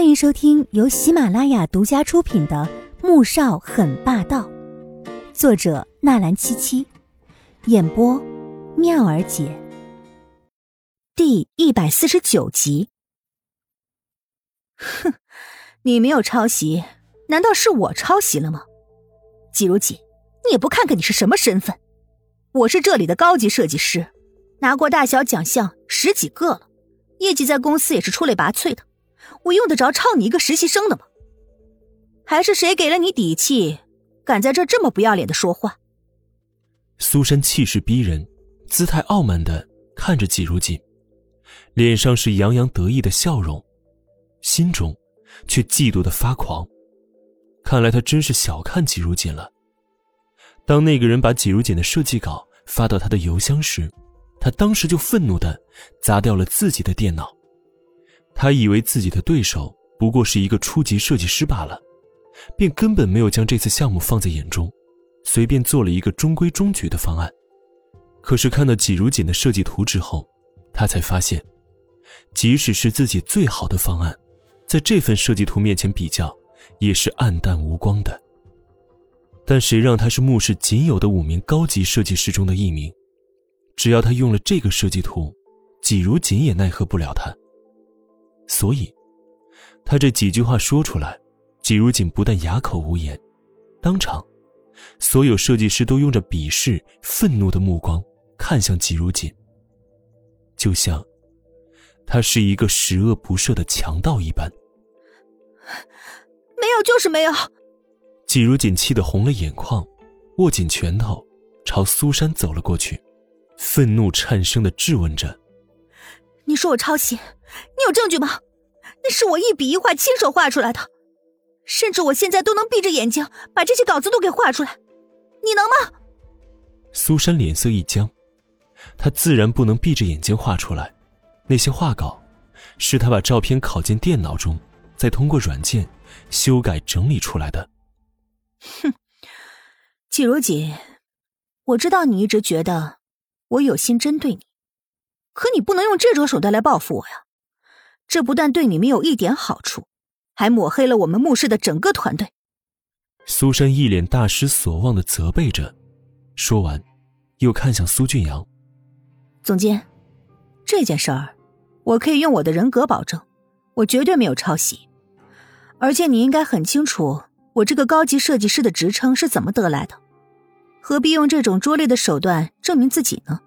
欢迎收听由喜马拉雅独家出品的《穆少很霸道》，作者纳兰七七，演播妙儿姐。第一百四十九集。哼，你没有抄袭，难道是我抄袭了吗？季如锦，你也不看看你是什么身份？我是这里的高级设计师，拿过大小奖项十几个了，业绩在公司也是出类拔萃的。我用得着抄你一个实习生的吗？还是谁给了你底气，敢在这这么不要脸的说话？苏珊气势逼人，姿态傲慢的看着季如锦，脸上是洋洋得意的笑容，心中却嫉妒的发狂。看来他真是小看季如锦了。当那个人把季如锦的设计稿发到他的邮箱时，他当时就愤怒的砸掉了自己的电脑。他以为自己的对手不过是一个初级设计师罢了，便根本没有将这次项目放在眼中，随便做了一个中规中矩的方案。可是看到季如锦的设计图之后，他才发现，即使是自己最好的方案，在这份设计图面前比较，也是暗淡无光的。但谁让他是慕氏仅有的五名高级设计师中的一名？只要他用了这个设计图，季如锦也奈何不了他。所以，他这几句话说出来，季如锦不但哑口无言，当场，所有设计师都用着鄙视、愤怒的目光看向季如锦，就像他是一个十恶不赦的强盗一般。没有，就是没有。季如锦气得红了眼眶，握紧拳头，朝苏珊走了过去，愤怒颤声的质问着。你说我抄袭，你有证据吗？那是我一笔一画亲手画出来的，甚至我现在都能闭着眼睛把这些稿子都给画出来，你能吗？苏珊脸色一僵，她自然不能闭着眼睛画出来，那些画稿是她把照片拷进电脑中，再通过软件修改整理出来的。哼，季如锦，我知道你一直觉得我有心针对你。可你不能用这种手段来报复我呀！这不但对你没有一点好处，还抹黑了我们穆氏的整个团队。苏珊一脸大失所望的责备着，说完，又看向苏俊阳：“总监，这件事儿，我可以用我的人格保证，我绝对没有抄袭。而且你应该很清楚，我这个高级设计师的职称是怎么得来的，何必用这种拙劣的手段证明自己呢？”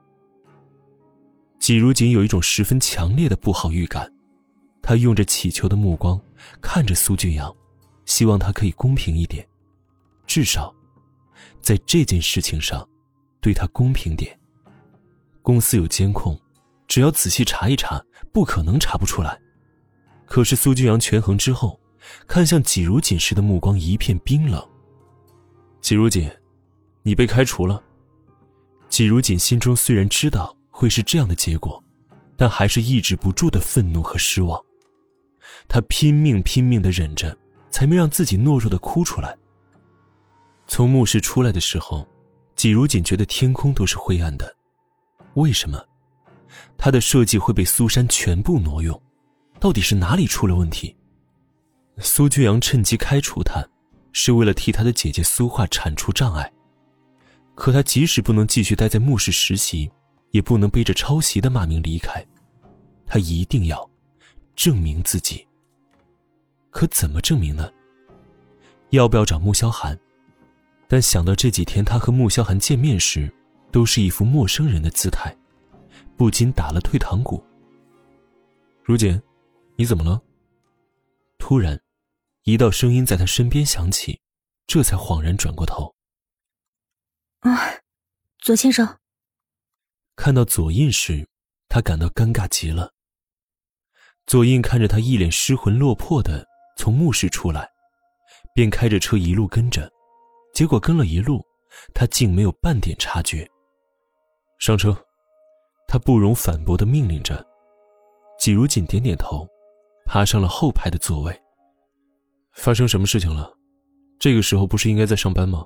季如锦有一种十分强烈的不好预感，他用着乞求的目光看着苏俊阳，希望他可以公平一点，至少在这件事情上对他公平点。公司有监控，只要仔细查一查，不可能查不出来。可是苏俊阳权衡之后，看向季如锦时的目光一片冰冷。季如锦，你被开除了。季如锦心中虽然知道。会是这样的结果，但还是抑制不住的愤怒和失望。他拼命拼命的忍着，才没让自己懦弱的哭出来。从墓室出来的时候，季如锦觉得天空都是灰暗的。为什么？他的设计会被苏珊全部挪用？到底是哪里出了问题？苏君阳趁机开除他，是为了替他的姐姐苏画铲除障碍。可他即使不能继续待在墓室实习。也不能背着抄袭的骂名离开，他一定要证明自己。可怎么证明呢？要不要找穆萧寒？但想到这几天他和穆萧寒见面时，都是一副陌生人的姿态，不禁打了退堂鼓。如锦，你怎么了？突然，一道声音在他身边响起，这才恍然转过头。啊，左先生。看到左印时，他感到尴尬极了。左印看着他一脸失魂落魄的从墓室出来，便开着车一路跟着，结果跟了一路，他竟没有半点察觉。上车，他不容反驳的命令着。季如锦点点头，爬上了后排的座位。发生什么事情了？这个时候不是应该在上班吗？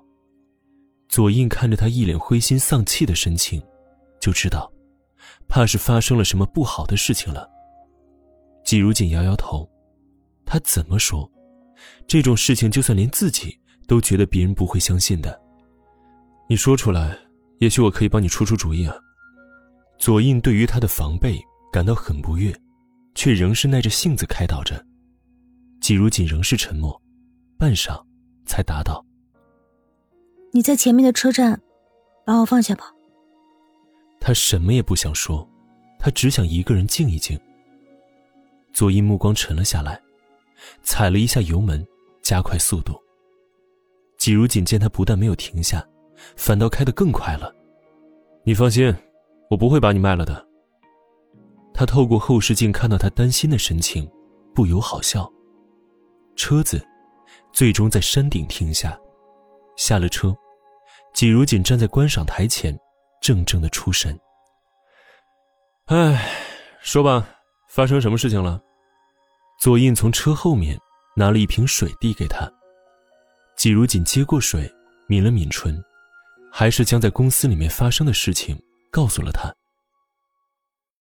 左印看着他一脸灰心丧气的神情。就知道，怕是发生了什么不好的事情了。季如锦摇摇头，他怎么说？这种事情就算连自己都觉得别人不会相信的。你说出来，也许我可以帮你出出主意啊。左印对于他的防备感到很不悦，却仍是耐着性子开导着。季如锦仍是沉默，半晌，才答道：“你在前面的车站，把我放下吧。”他什么也不想说，他只想一个人静一静。佐伊目光沉了下来，踩了一下油门，加快速度。季如锦见他不但没有停下，反倒开得更快了。你放心，我不会把你卖了的。他透过后视镜看到他担心的神情，不由好笑。车子最终在山顶停下，下了车，季如锦站在观赏台前。怔怔的出神。哎，说吧，发生什么事情了？左印从车后面拿了一瓶水递给他。季如锦接过水，抿了抿唇，还是将在公司里面发生的事情告诉了他。